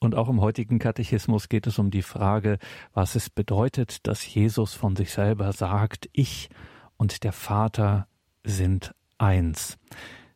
Und auch im heutigen Katechismus geht es um die Frage, was es bedeutet, dass Jesus von sich selber sagt, ich und der Vater sind eins.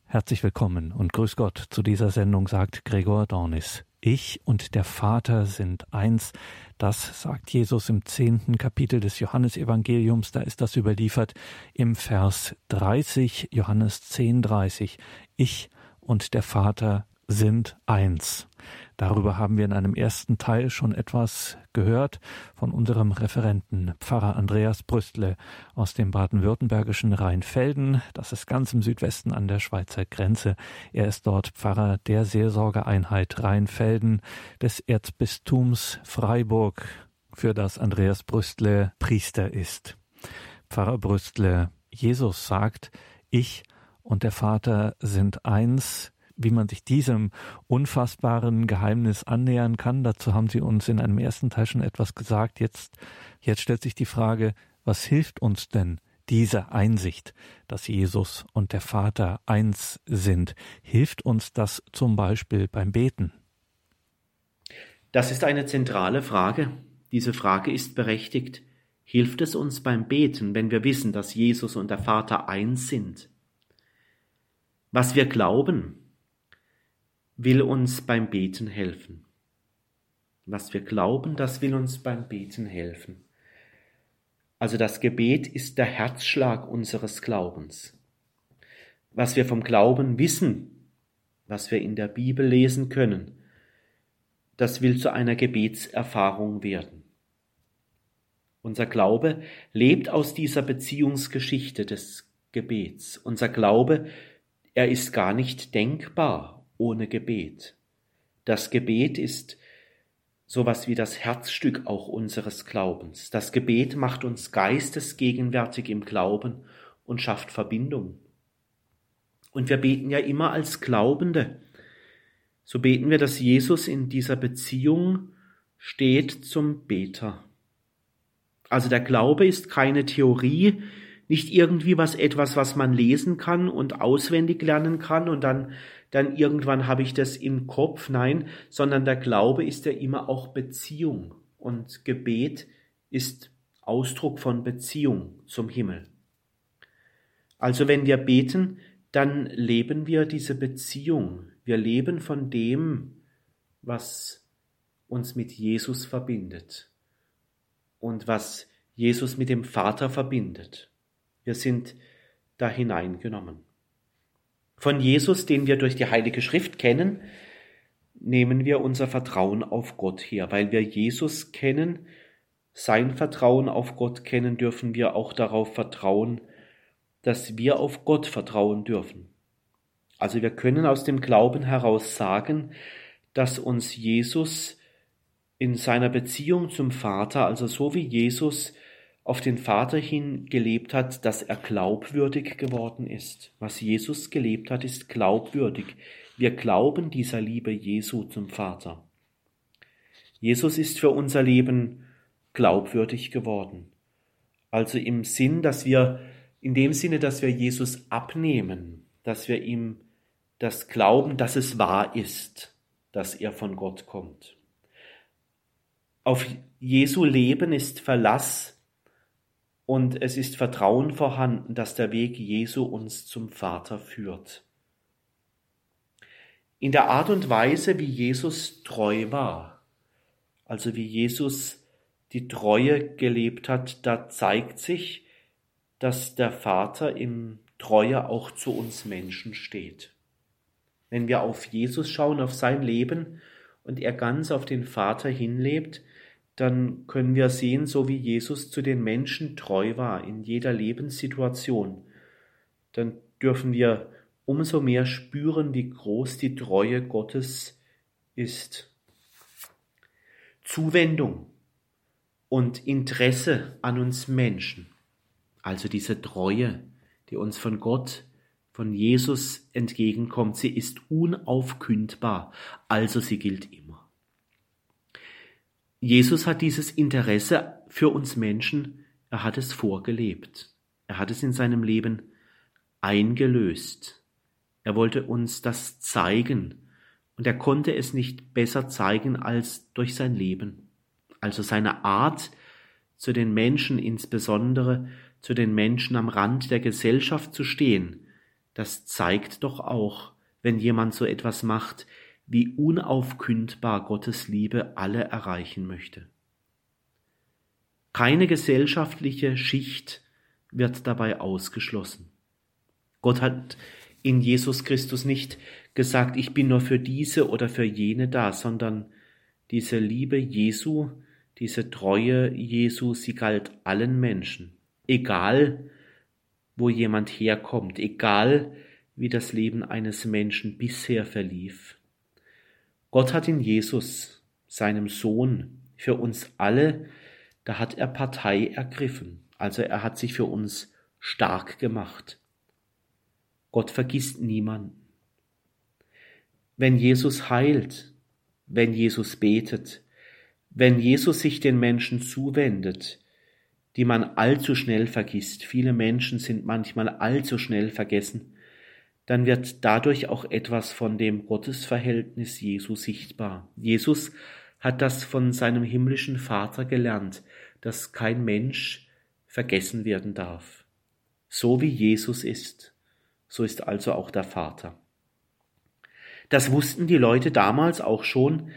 Herzlich willkommen und grüß Gott zu dieser Sendung, sagt Gregor Dornis. Ich und der Vater sind eins. Das sagt Jesus im zehnten Kapitel des Johannesevangeliums. Da ist das überliefert im Vers 30, Johannes 10, 30. Ich und der Vater sind eins. Darüber haben wir in einem ersten Teil schon etwas gehört von unserem Referenten Pfarrer Andreas Brüstle aus dem baden-württembergischen Rheinfelden. Das ist ganz im Südwesten an der Schweizer Grenze. Er ist dort Pfarrer der Seelsorgeeinheit Rheinfelden des Erzbistums Freiburg, für das Andreas Brüstle Priester ist. Pfarrer Brüstle, Jesus sagt, ich und der Vater sind eins wie man sich diesem unfassbaren Geheimnis annähern kann. Dazu haben Sie uns in einem ersten Teil schon etwas gesagt. Jetzt, jetzt stellt sich die Frage, was hilft uns denn diese Einsicht, dass Jesus und der Vater eins sind? Hilft uns das zum Beispiel beim Beten? Das ist eine zentrale Frage. Diese Frage ist berechtigt. Hilft es uns beim Beten, wenn wir wissen, dass Jesus und der Vater eins sind? Was wir glauben, will uns beim Beten helfen. Was wir glauben, das will uns beim Beten helfen. Also das Gebet ist der Herzschlag unseres Glaubens. Was wir vom Glauben wissen, was wir in der Bibel lesen können, das will zu einer Gebetserfahrung werden. Unser Glaube lebt aus dieser Beziehungsgeschichte des Gebets. Unser Glaube, er ist gar nicht denkbar ohne Gebet. Das Gebet ist sowas wie das Herzstück auch unseres Glaubens. Das Gebet macht uns geistesgegenwärtig im Glauben und schafft Verbindung. Und wir beten ja immer als Glaubende. So beten wir, dass Jesus in dieser Beziehung steht zum Beter. Also der Glaube ist keine Theorie, nicht irgendwie was etwas, was man lesen kann und auswendig lernen kann und dann dann irgendwann habe ich das im Kopf, nein, sondern der Glaube ist ja immer auch Beziehung und Gebet ist Ausdruck von Beziehung zum Himmel. Also wenn wir beten, dann leben wir diese Beziehung. Wir leben von dem, was uns mit Jesus verbindet und was Jesus mit dem Vater verbindet. Wir sind da hineingenommen. Von Jesus, den wir durch die Heilige Schrift kennen, nehmen wir unser Vertrauen auf Gott her. Weil wir Jesus kennen, sein Vertrauen auf Gott kennen, dürfen wir auch darauf vertrauen, dass wir auf Gott vertrauen dürfen. Also wir können aus dem Glauben heraus sagen, dass uns Jesus in seiner Beziehung zum Vater, also so wie Jesus auf den Vater hin gelebt hat, dass er glaubwürdig geworden ist. Was Jesus gelebt hat, ist glaubwürdig. Wir glauben dieser Liebe Jesu zum Vater. Jesus ist für unser Leben glaubwürdig geworden. Also im Sinn, dass wir, in dem Sinne, dass wir Jesus abnehmen, dass wir ihm das glauben, dass es wahr ist, dass er von Gott kommt. Auf Jesu Leben ist Verlass und es ist Vertrauen vorhanden, dass der Weg Jesu uns zum Vater führt. In der Art und Weise, wie Jesus treu war, also wie Jesus die Treue gelebt hat, da zeigt sich, dass der Vater in Treue auch zu uns Menschen steht. Wenn wir auf Jesus schauen, auf sein Leben und er ganz auf den Vater hinlebt, dann können wir sehen, so wie Jesus zu den Menschen treu war in jeder Lebenssituation, dann dürfen wir umso mehr spüren, wie groß die Treue Gottes ist. Zuwendung und Interesse an uns Menschen, also diese Treue, die uns von Gott, von Jesus entgegenkommt, sie ist unaufkündbar, also sie gilt immer. Jesus hat dieses Interesse für uns Menschen, er hat es vorgelebt. Er hat es in seinem Leben eingelöst. Er wollte uns das zeigen. Und er konnte es nicht besser zeigen als durch sein Leben. Also seine Art zu den Menschen, insbesondere zu den Menschen am Rand der Gesellschaft zu stehen, das zeigt doch auch, wenn jemand so etwas macht, wie unaufkündbar Gottes Liebe alle erreichen möchte. Keine gesellschaftliche Schicht wird dabei ausgeschlossen. Gott hat in Jesus Christus nicht gesagt, ich bin nur für diese oder für jene da, sondern diese Liebe Jesu, diese Treue Jesu, sie galt allen Menschen, egal wo jemand herkommt, egal wie das Leben eines Menschen bisher verlief. Gott hat in Jesus, seinem Sohn, für uns alle, da hat er Partei ergriffen, also er hat sich für uns stark gemacht. Gott vergisst niemanden. Wenn Jesus heilt, wenn Jesus betet, wenn Jesus sich den Menschen zuwendet, die man allzu schnell vergisst, viele Menschen sind manchmal allzu schnell vergessen, dann wird dadurch auch etwas von dem Gottesverhältnis Jesu sichtbar. Jesus hat das von seinem himmlischen Vater gelernt, dass kein Mensch vergessen werden darf. So wie Jesus ist, so ist also auch der Vater. Das wussten die Leute damals auch schon,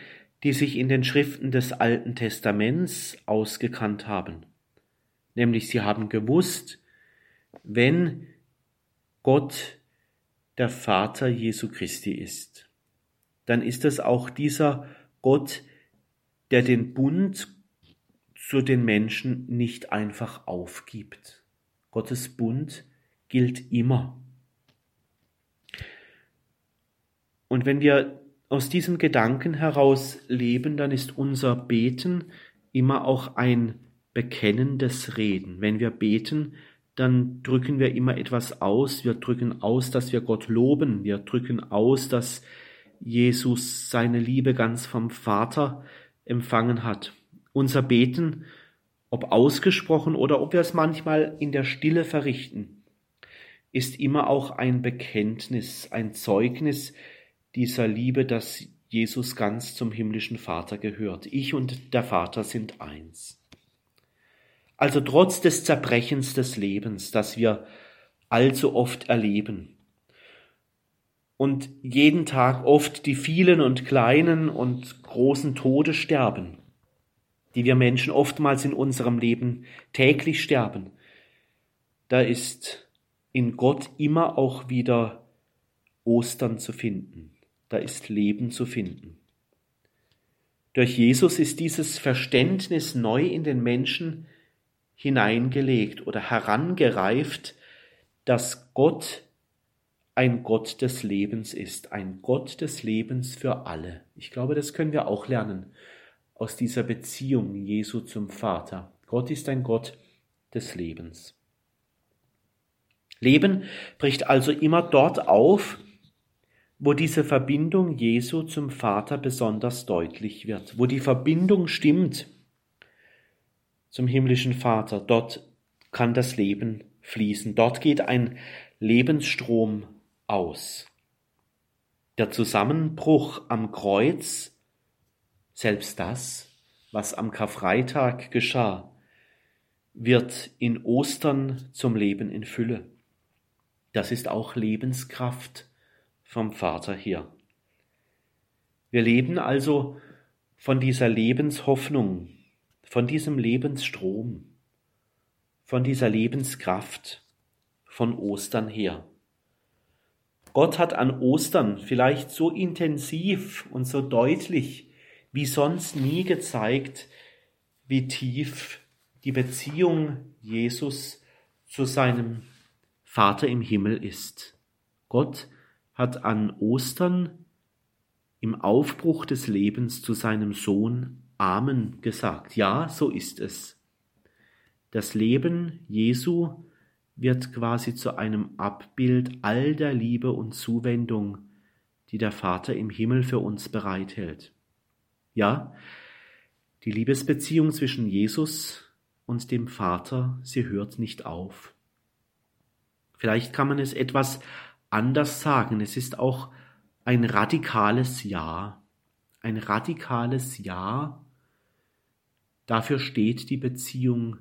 die sich in den Schriften des Alten Testaments ausgekannt haben. Nämlich sie haben gewusst, wenn Gott der Vater Jesu Christi ist, dann ist es auch dieser Gott, der den Bund zu den Menschen nicht einfach aufgibt. Gottes Bund gilt immer. Und wenn wir aus diesem Gedanken heraus leben, dann ist unser Beten immer auch ein bekennendes Reden. Wenn wir beten, dann drücken wir immer etwas aus. Wir drücken aus, dass wir Gott loben. Wir drücken aus, dass Jesus seine Liebe ganz vom Vater empfangen hat. Unser Beten, ob ausgesprochen oder ob wir es manchmal in der Stille verrichten, ist immer auch ein Bekenntnis, ein Zeugnis dieser Liebe, dass Jesus ganz zum himmlischen Vater gehört. Ich und der Vater sind eins. Also trotz des Zerbrechens des Lebens, das wir allzu oft erleben, und jeden Tag oft die vielen und kleinen und großen Tode sterben, die wir Menschen oftmals in unserem Leben täglich sterben, da ist in Gott immer auch wieder Ostern zu finden, da ist Leben zu finden. Durch Jesus ist dieses Verständnis neu in den Menschen hineingelegt oder herangereift, dass Gott ein Gott des Lebens ist, ein Gott des Lebens für alle. Ich glaube, das können wir auch lernen aus dieser Beziehung Jesu zum Vater. Gott ist ein Gott des Lebens. Leben bricht also immer dort auf, wo diese Verbindung Jesu zum Vater besonders deutlich wird, wo die Verbindung stimmt zum himmlischen Vater. Dort kann das Leben fließen. Dort geht ein Lebensstrom aus. Der Zusammenbruch am Kreuz, selbst das, was am Karfreitag geschah, wird in Ostern zum Leben in Fülle. Das ist auch Lebenskraft vom Vater her. Wir leben also von dieser Lebenshoffnung, von diesem Lebensstrom, von dieser Lebenskraft von Ostern her. Gott hat an Ostern vielleicht so intensiv und so deutlich wie sonst nie gezeigt, wie tief die Beziehung Jesus zu seinem Vater im Himmel ist. Gott hat an Ostern im Aufbruch des Lebens zu seinem Sohn Amen gesagt. Ja, so ist es. Das Leben Jesu wird quasi zu einem Abbild all der Liebe und Zuwendung, die der Vater im Himmel für uns bereithält. Ja, die Liebesbeziehung zwischen Jesus und dem Vater, sie hört nicht auf. Vielleicht kann man es etwas anders sagen. Es ist auch ein radikales Ja. Ein radikales Ja. Dafür steht die Beziehung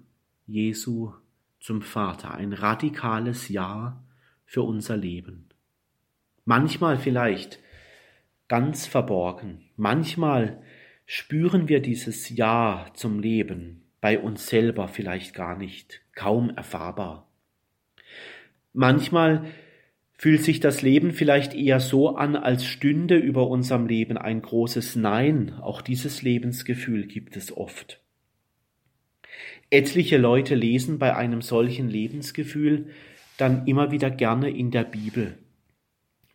Jesu zum Vater. Ein radikales Ja für unser Leben. Manchmal vielleicht ganz verborgen. Manchmal spüren wir dieses Ja zum Leben bei uns selber vielleicht gar nicht, kaum erfahrbar. Manchmal fühlt sich das Leben vielleicht eher so an, als stünde über unserem Leben ein großes Nein. Auch dieses Lebensgefühl gibt es oft. Etliche Leute lesen bei einem solchen Lebensgefühl dann immer wieder gerne in der Bibel,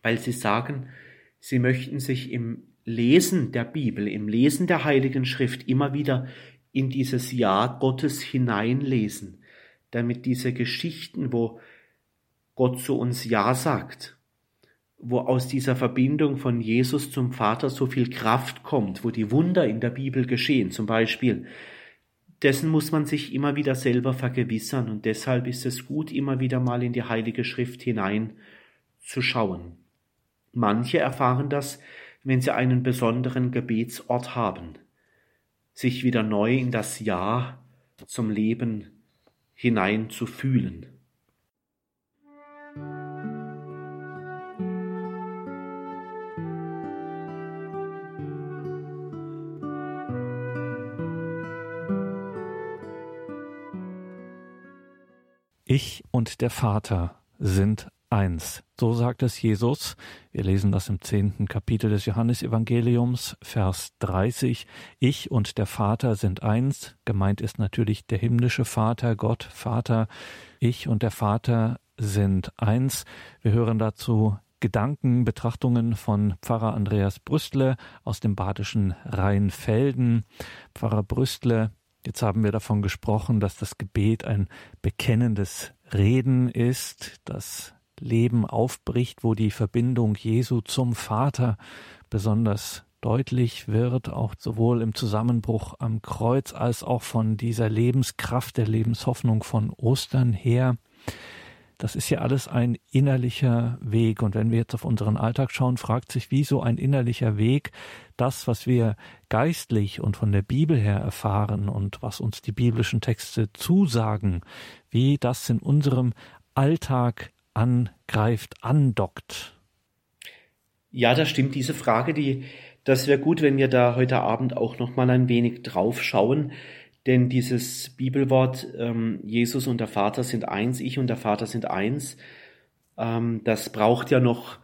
weil sie sagen, sie möchten sich im Lesen der Bibel, im Lesen der Heiligen Schrift immer wieder in dieses Ja Gottes hineinlesen, damit diese Geschichten, wo Gott zu uns Ja sagt, wo aus dieser Verbindung von Jesus zum Vater so viel Kraft kommt, wo die Wunder in der Bibel geschehen, zum Beispiel, dessen muss man sich immer wieder selber vergewissern und deshalb ist es gut, immer wieder mal in die Heilige Schrift hinein zu schauen. Manche erfahren das, wenn sie einen besonderen Gebetsort haben, sich wieder neu in das Ja zum Leben hinein zu fühlen. Ich und der Vater sind eins. So sagt es Jesus. Wir lesen das im zehnten Kapitel des Johannesevangeliums, Vers 30. Ich und der Vater sind eins. Gemeint ist natürlich der himmlische Vater, Gott, Vater. Ich und der Vater sind eins. Wir hören dazu Gedanken, Betrachtungen von Pfarrer Andreas Brüstle aus dem badischen Rheinfelden. Pfarrer Brüstle Jetzt haben wir davon gesprochen, dass das Gebet ein bekennendes Reden ist, das Leben aufbricht, wo die Verbindung Jesu zum Vater besonders deutlich wird, auch sowohl im Zusammenbruch am Kreuz als auch von dieser Lebenskraft der Lebenshoffnung von Ostern her. Das ist ja alles ein innerlicher Weg. Und wenn wir jetzt auf unseren Alltag schauen, fragt sich, wie so ein innerlicher Weg das, was wir geistlich und von der Bibel her erfahren und was uns die biblischen Texte zusagen, wie das in unserem Alltag angreift, andockt. Ja, das stimmt. Diese Frage, die, das wäre gut, wenn wir da heute Abend auch noch mal ein wenig drauf schauen. Denn dieses Bibelwort, ähm, Jesus und der Vater sind eins, ich und der Vater sind eins, ähm, das braucht ja noch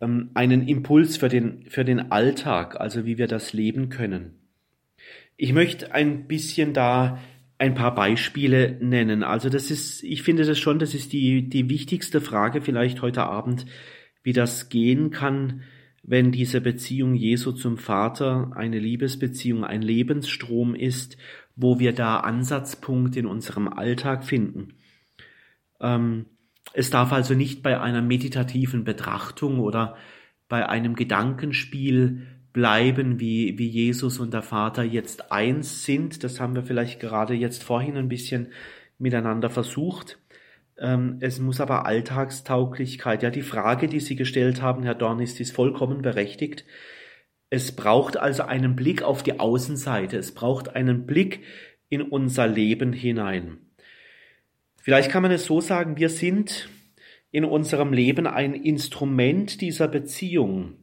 ähm, einen Impuls für den, für den Alltag, also wie wir das leben können. Ich möchte ein bisschen da ein paar Beispiele nennen. Also das ist, ich finde das schon, das ist die, die wichtigste Frage vielleicht heute Abend, wie das gehen kann, wenn diese Beziehung Jesu zum Vater eine Liebesbeziehung, ein Lebensstrom ist wo wir da Ansatzpunkte in unserem Alltag finden. Ähm, es darf also nicht bei einer meditativen Betrachtung oder bei einem Gedankenspiel bleiben, wie, wie Jesus und der Vater jetzt eins sind. Das haben wir vielleicht gerade jetzt vorhin ein bisschen miteinander versucht. Ähm, es muss aber Alltagstauglichkeit. Ja, die Frage, die Sie gestellt haben, Herr Dornis, ist vollkommen berechtigt. Es braucht also einen Blick auf die Außenseite. Es braucht einen Blick in unser Leben hinein. Vielleicht kann man es so sagen, wir sind in unserem Leben ein Instrument dieser Beziehung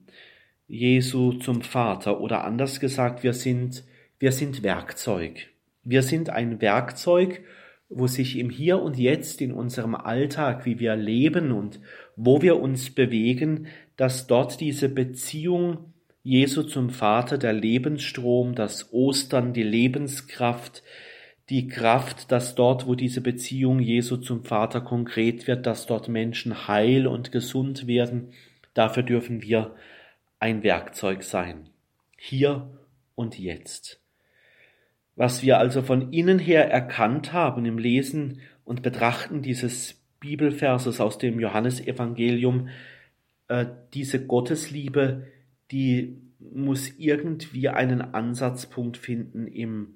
Jesu zum Vater oder anders gesagt, wir sind, wir sind Werkzeug. Wir sind ein Werkzeug, wo sich im Hier und Jetzt in unserem Alltag, wie wir leben und wo wir uns bewegen, dass dort diese Beziehung Jesu zum Vater der Lebensstrom, das Ostern, die Lebenskraft, die Kraft, dass dort, wo diese Beziehung Jesu zum Vater konkret wird, dass dort Menschen heil und gesund werden, dafür dürfen wir ein Werkzeug sein. Hier und jetzt. Was wir also von innen her erkannt haben im Lesen und Betrachten dieses Bibelverses aus dem Johannesevangelium, äh, diese Gottesliebe, die muss irgendwie einen Ansatzpunkt finden im,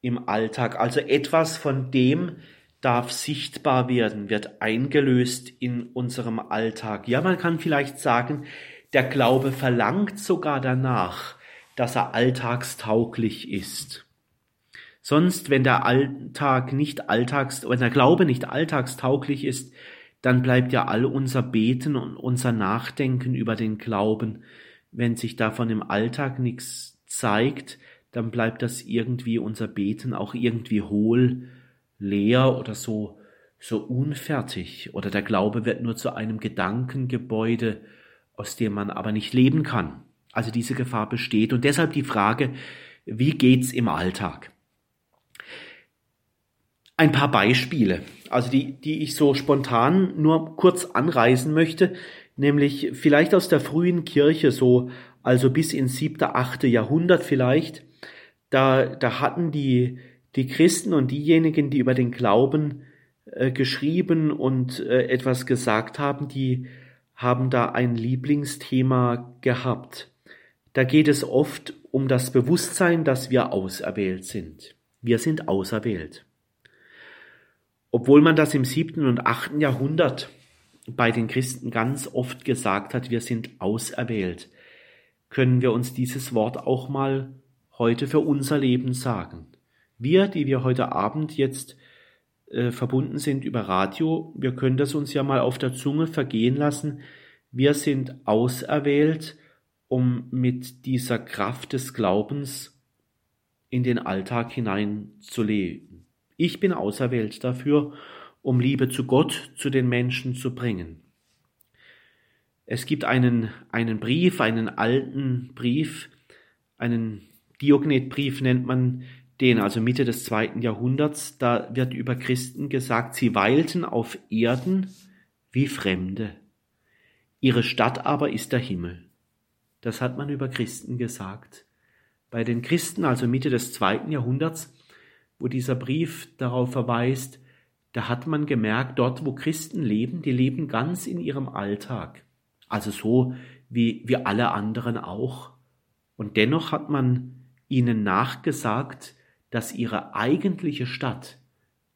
im Alltag. Also etwas von dem darf sichtbar werden, wird eingelöst in unserem Alltag. Ja, man kann vielleicht sagen, Der Glaube verlangt sogar danach, dass er alltagstauglich ist. Sonst, wenn der Alltag nicht alltags, wenn der Glaube nicht alltagstauglich ist, dann bleibt ja all unser Beten und unser Nachdenken über den Glauben, wenn sich davon im Alltag nichts zeigt, dann bleibt das irgendwie unser Beten auch irgendwie hohl, leer oder so, so unfertig. Oder der Glaube wird nur zu einem Gedankengebäude, aus dem man aber nicht leben kann. Also diese Gefahr besteht. Und deshalb die Frage, wie geht's im Alltag? Ein paar Beispiele, also die, die ich so spontan nur kurz anreißen möchte, nämlich vielleicht aus der frühen Kirche, so also bis ins siebte, achte Jahrhundert vielleicht, da, da hatten die, die Christen und diejenigen, die über den Glauben äh, geschrieben und äh, etwas gesagt haben, die haben da ein Lieblingsthema gehabt. Da geht es oft um das Bewusstsein, dass wir auserwählt sind. Wir sind auserwählt. Obwohl man das im siebten und achten Jahrhundert bei den Christen ganz oft gesagt hat, wir sind auserwählt, können wir uns dieses Wort auch mal heute für unser Leben sagen. Wir, die wir heute Abend jetzt äh, verbunden sind über Radio, wir können das uns ja mal auf der Zunge vergehen lassen. Wir sind auserwählt, um mit dieser Kraft des Glaubens in den Alltag hineinzuleben. Ich bin auserwählt dafür, um Liebe zu Gott, zu den Menschen zu bringen. Es gibt einen, einen Brief, einen alten Brief, einen Diognetbrief nennt man den, also Mitte des zweiten Jahrhunderts, da wird über Christen gesagt, sie weilten auf Erden wie Fremde. Ihre Stadt aber ist der Himmel. Das hat man über Christen gesagt. Bei den Christen, also Mitte des zweiten Jahrhunderts, wo dieser Brief darauf verweist, da hat man gemerkt, dort wo Christen leben, die leben ganz in ihrem Alltag. Also so wie, wie alle anderen auch. Und dennoch hat man ihnen nachgesagt, dass ihre eigentliche Stadt,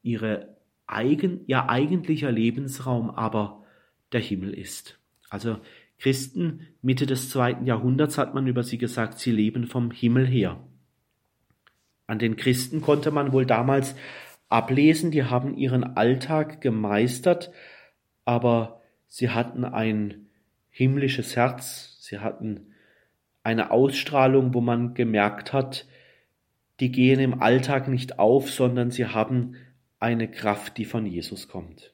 ihre eigen, ihr eigentlicher Lebensraum aber der Himmel ist. Also Christen Mitte des zweiten Jahrhunderts hat man über sie gesagt, sie leben vom Himmel her. An den Christen konnte man wohl damals ablesen, die haben ihren Alltag gemeistert, aber sie hatten ein himmlisches Herz, sie hatten eine Ausstrahlung, wo man gemerkt hat, die gehen im Alltag nicht auf, sondern sie haben eine Kraft, die von Jesus kommt.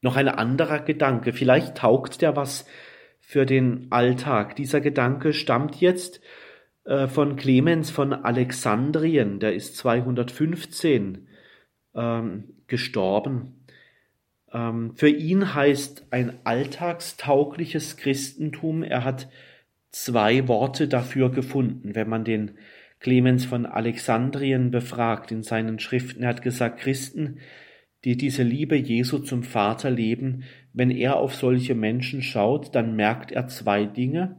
Noch ein anderer Gedanke, vielleicht taugt der was für den Alltag. Dieser Gedanke stammt jetzt von Clemens von Alexandrien, der ist 215 ähm, gestorben. Ähm, für ihn heißt ein alltagstaugliches Christentum, er hat zwei Worte dafür gefunden, wenn man den Clemens von Alexandrien befragt in seinen Schriften. Er hat gesagt, Christen, die diese Liebe Jesu zum Vater leben, wenn er auf solche Menschen schaut, dann merkt er zwei Dinge.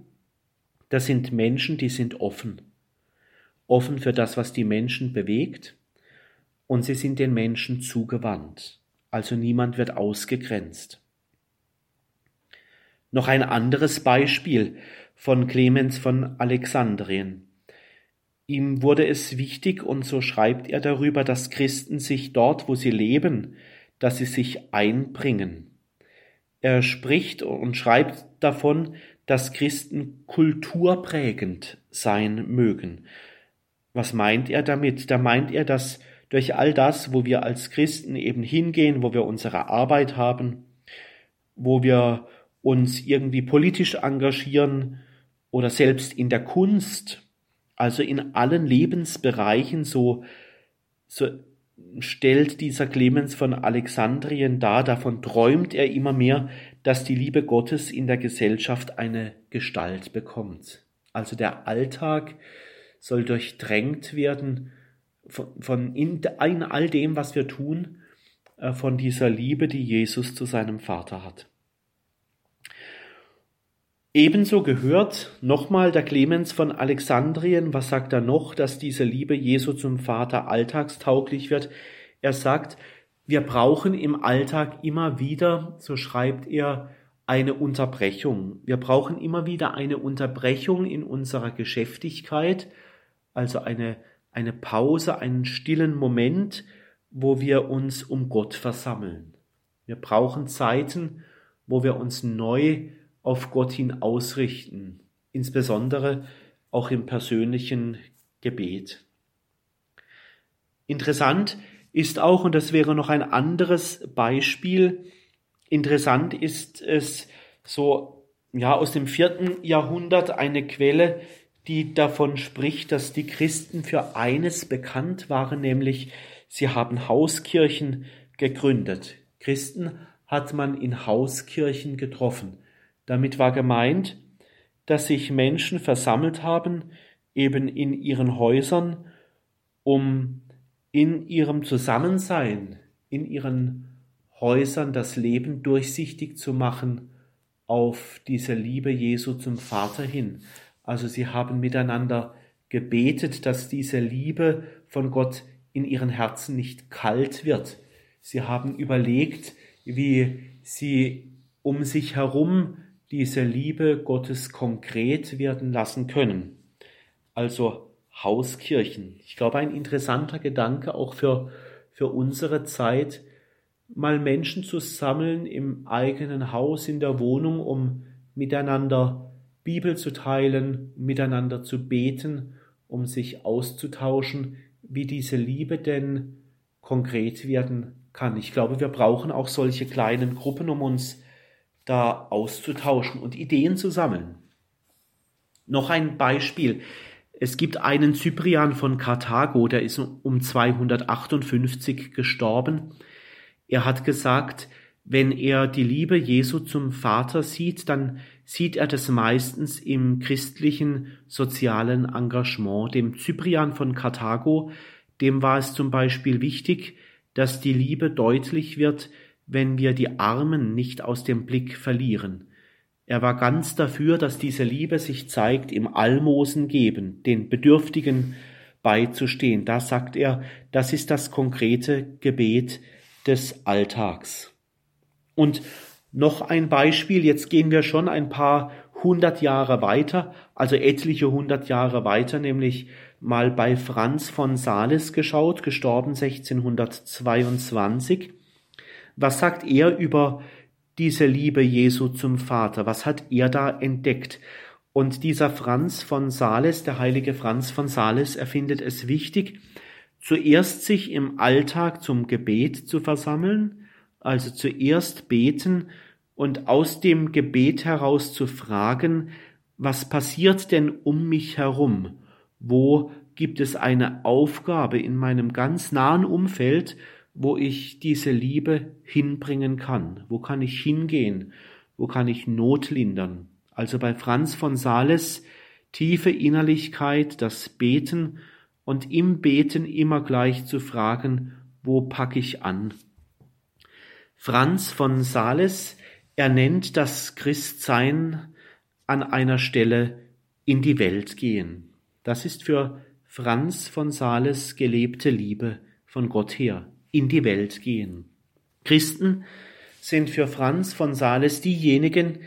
Das sind Menschen, die sind offen. Offen für das, was die Menschen bewegt. Und sie sind den Menschen zugewandt. Also niemand wird ausgegrenzt. Noch ein anderes Beispiel von Clemens von Alexandrien. Ihm wurde es wichtig, und so schreibt er darüber, dass Christen sich dort, wo sie leben, dass sie sich einbringen. Er spricht und schreibt davon, dass Christen kulturprägend sein mögen. Was meint er damit? Da meint er, dass durch all das, wo wir als Christen eben hingehen, wo wir unsere Arbeit haben, wo wir uns irgendwie politisch engagieren oder selbst in der Kunst, also in allen Lebensbereichen, so, so stellt dieser Clemens von Alexandrien dar, davon träumt er immer mehr, dass die Liebe Gottes in der Gesellschaft eine Gestalt bekommt. Also der Alltag soll durchdrängt werden von, von in, in all dem, was wir tun, äh, von dieser Liebe, die Jesus zu seinem Vater hat. Ebenso gehört nochmal der Clemens von Alexandrien, was sagt er noch, dass diese Liebe Jesu zum Vater alltagstauglich wird. Er sagt, wir brauchen im Alltag immer wieder, so schreibt er, eine Unterbrechung. Wir brauchen immer wieder eine Unterbrechung in unserer Geschäftigkeit, also eine, eine Pause, einen stillen Moment, wo wir uns um Gott versammeln. Wir brauchen Zeiten, wo wir uns neu auf Gott hin ausrichten, insbesondere auch im persönlichen Gebet. Interessant ist auch, und das wäre noch ein anderes Beispiel, interessant ist es so, ja, aus dem vierten Jahrhundert eine Quelle, die davon spricht, dass die Christen für eines bekannt waren, nämlich sie haben Hauskirchen gegründet. Christen hat man in Hauskirchen getroffen. Damit war gemeint, dass sich Menschen versammelt haben, eben in ihren Häusern, um in ihrem Zusammensein, in ihren Häusern das Leben durchsichtig zu machen auf diese Liebe Jesu zum Vater hin. Also sie haben miteinander gebetet, dass diese Liebe von Gott in ihren Herzen nicht kalt wird. Sie haben überlegt, wie sie um sich herum diese Liebe Gottes konkret werden lassen können. Also Hauskirchen. Ich glaube, ein interessanter Gedanke auch für, für unsere Zeit, mal Menschen zu sammeln im eigenen Haus, in der Wohnung, um miteinander Bibel zu teilen, miteinander zu beten, um sich auszutauschen, wie diese Liebe denn konkret werden kann. Ich glaube, wir brauchen auch solche kleinen Gruppen, um uns da auszutauschen und Ideen zu sammeln. Noch ein Beispiel. Es gibt einen Cyprian von Karthago, der ist um 258 gestorben. Er hat gesagt, wenn er die Liebe Jesu zum Vater sieht, dann sieht er das meistens im christlichen sozialen Engagement. Dem Cyprian von Karthago, dem war es zum Beispiel wichtig, dass die Liebe deutlich wird, wenn wir die Armen nicht aus dem Blick verlieren. Er war ganz dafür, dass diese Liebe sich zeigt im Almosen geben, den Bedürftigen beizustehen. Da sagt er, das ist das konkrete Gebet des Alltags. Und noch ein Beispiel, jetzt gehen wir schon ein paar hundert Jahre weiter, also etliche hundert Jahre weiter, nämlich mal bei Franz von Sales geschaut, gestorben 1622. Was sagt er über diese Liebe Jesu zum Vater? Was hat er da entdeckt? Und dieser Franz von Sales, der heilige Franz von Sales, er findet es wichtig, zuerst sich im Alltag zum Gebet zu versammeln, also zuerst beten und aus dem Gebet heraus zu fragen, was passiert denn um mich herum? Wo gibt es eine Aufgabe in meinem ganz nahen Umfeld, wo ich diese Liebe hinbringen kann. Wo kann ich hingehen? Wo kann ich Not lindern? Also bei Franz von Sales tiefe Innerlichkeit, das Beten und im Beten immer gleich zu fragen, wo packe ich an? Franz von Sales, er nennt das Christsein an einer Stelle in die Welt gehen. Das ist für Franz von Sales gelebte Liebe von Gott her in die Welt gehen. Christen sind für Franz von Sales diejenigen,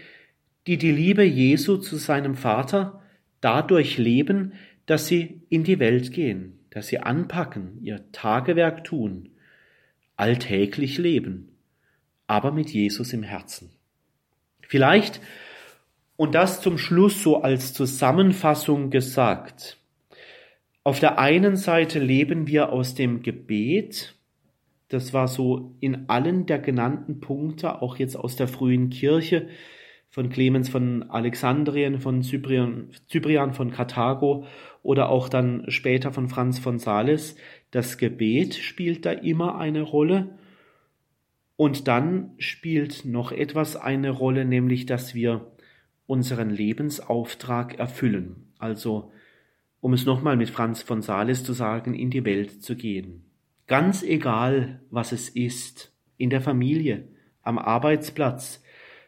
die die Liebe Jesu zu seinem Vater dadurch leben, dass sie in die Welt gehen, dass sie anpacken, ihr Tagewerk tun, alltäglich leben, aber mit Jesus im Herzen. Vielleicht, und das zum Schluss so als Zusammenfassung gesagt, auf der einen Seite leben wir aus dem Gebet, das war so in allen der genannten Punkte, auch jetzt aus der frühen Kirche, von Clemens von Alexandrien, von Cyprian, Cyprian von Karthago oder auch dann später von Franz von Sales. Das Gebet spielt da immer eine Rolle. Und dann spielt noch etwas eine Rolle, nämlich dass wir unseren Lebensauftrag erfüllen. Also, um es nochmal mit Franz von Sales zu sagen, in die Welt zu gehen. Ganz egal, was es ist, in der Familie, am Arbeitsplatz,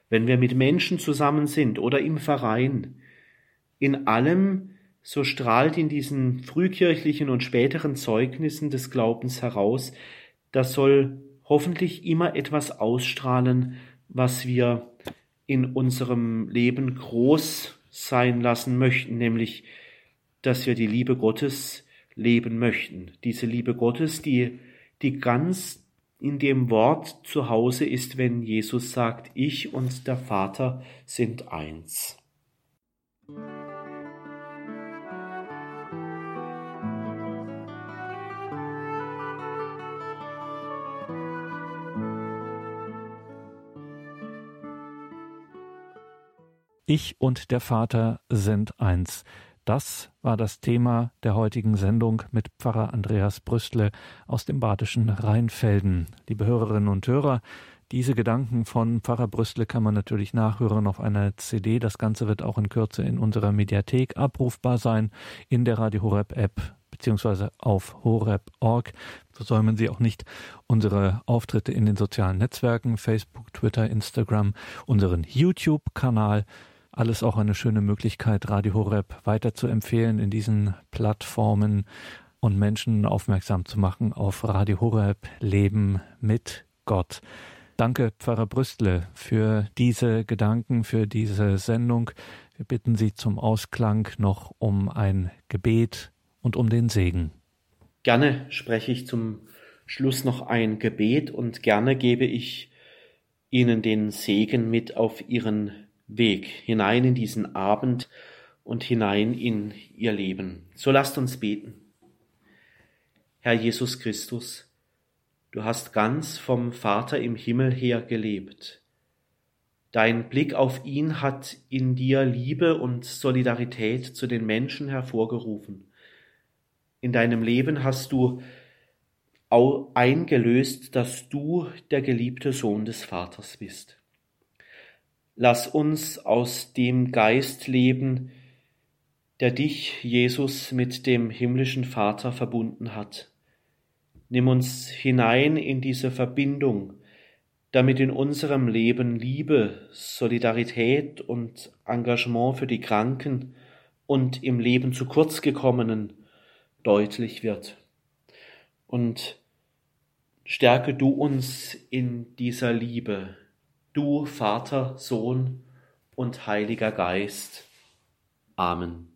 wenn wir mit Menschen zusammen sind oder im Verein, in allem, so strahlt in diesen frühkirchlichen und späteren Zeugnissen des Glaubens heraus, das soll hoffentlich immer etwas ausstrahlen, was wir in unserem Leben groß sein lassen möchten, nämlich dass wir die Liebe Gottes leben möchten. Diese Liebe Gottes, die, die ganz in dem Wort zu Hause ist, wenn Jesus sagt, ich und der Vater sind eins. Ich und der Vater sind eins. Das war das Thema der heutigen Sendung mit Pfarrer Andreas Brüstle aus dem badischen Rheinfelden. Liebe Hörerinnen und Hörer, diese Gedanken von Pfarrer Brüstle kann man natürlich nachhören auf einer CD. Das Ganze wird auch in Kürze in unserer Mediathek abrufbar sein, in der Radio Horeb App beziehungsweise auf horeb.org. Versäumen Sie auch nicht unsere Auftritte in den sozialen Netzwerken, Facebook, Twitter, Instagram, unseren YouTube-Kanal alles auch eine schöne Möglichkeit, Radio Horeb weiter zu empfehlen in diesen Plattformen und Menschen aufmerksam zu machen auf Radio Horeb Leben mit Gott. Danke, Pfarrer Brüstle, für diese Gedanken, für diese Sendung. Wir bitten Sie zum Ausklang noch um ein Gebet und um den Segen. Gerne spreche ich zum Schluss noch ein Gebet und gerne gebe ich Ihnen den Segen mit auf Ihren Weg hinein in diesen Abend und hinein in ihr Leben. So lasst uns beten. Herr Jesus Christus, du hast ganz vom Vater im Himmel her gelebt. Dein Blick auf ihn hat in dir Liebe und Solidarität zu den Menschen hervorgerufen. In deinem Leben hast du eingelöst, dass du der geliebte Sohn des Vaters bist. Lass uns aus dem Geist leben, der dich, Jesus, mit dem himmlischen Vater verbunden hat. Nimm uns hinein in diese Verbindung, damit in unserem Leben Liebe, Solidarität und Engagement für die Kranken und im Leben zu kurz gekommenen deutlich wird. Und stärke du uns in dieser Liebe, du Vater, Sohn und Heiliger Geist. Amen.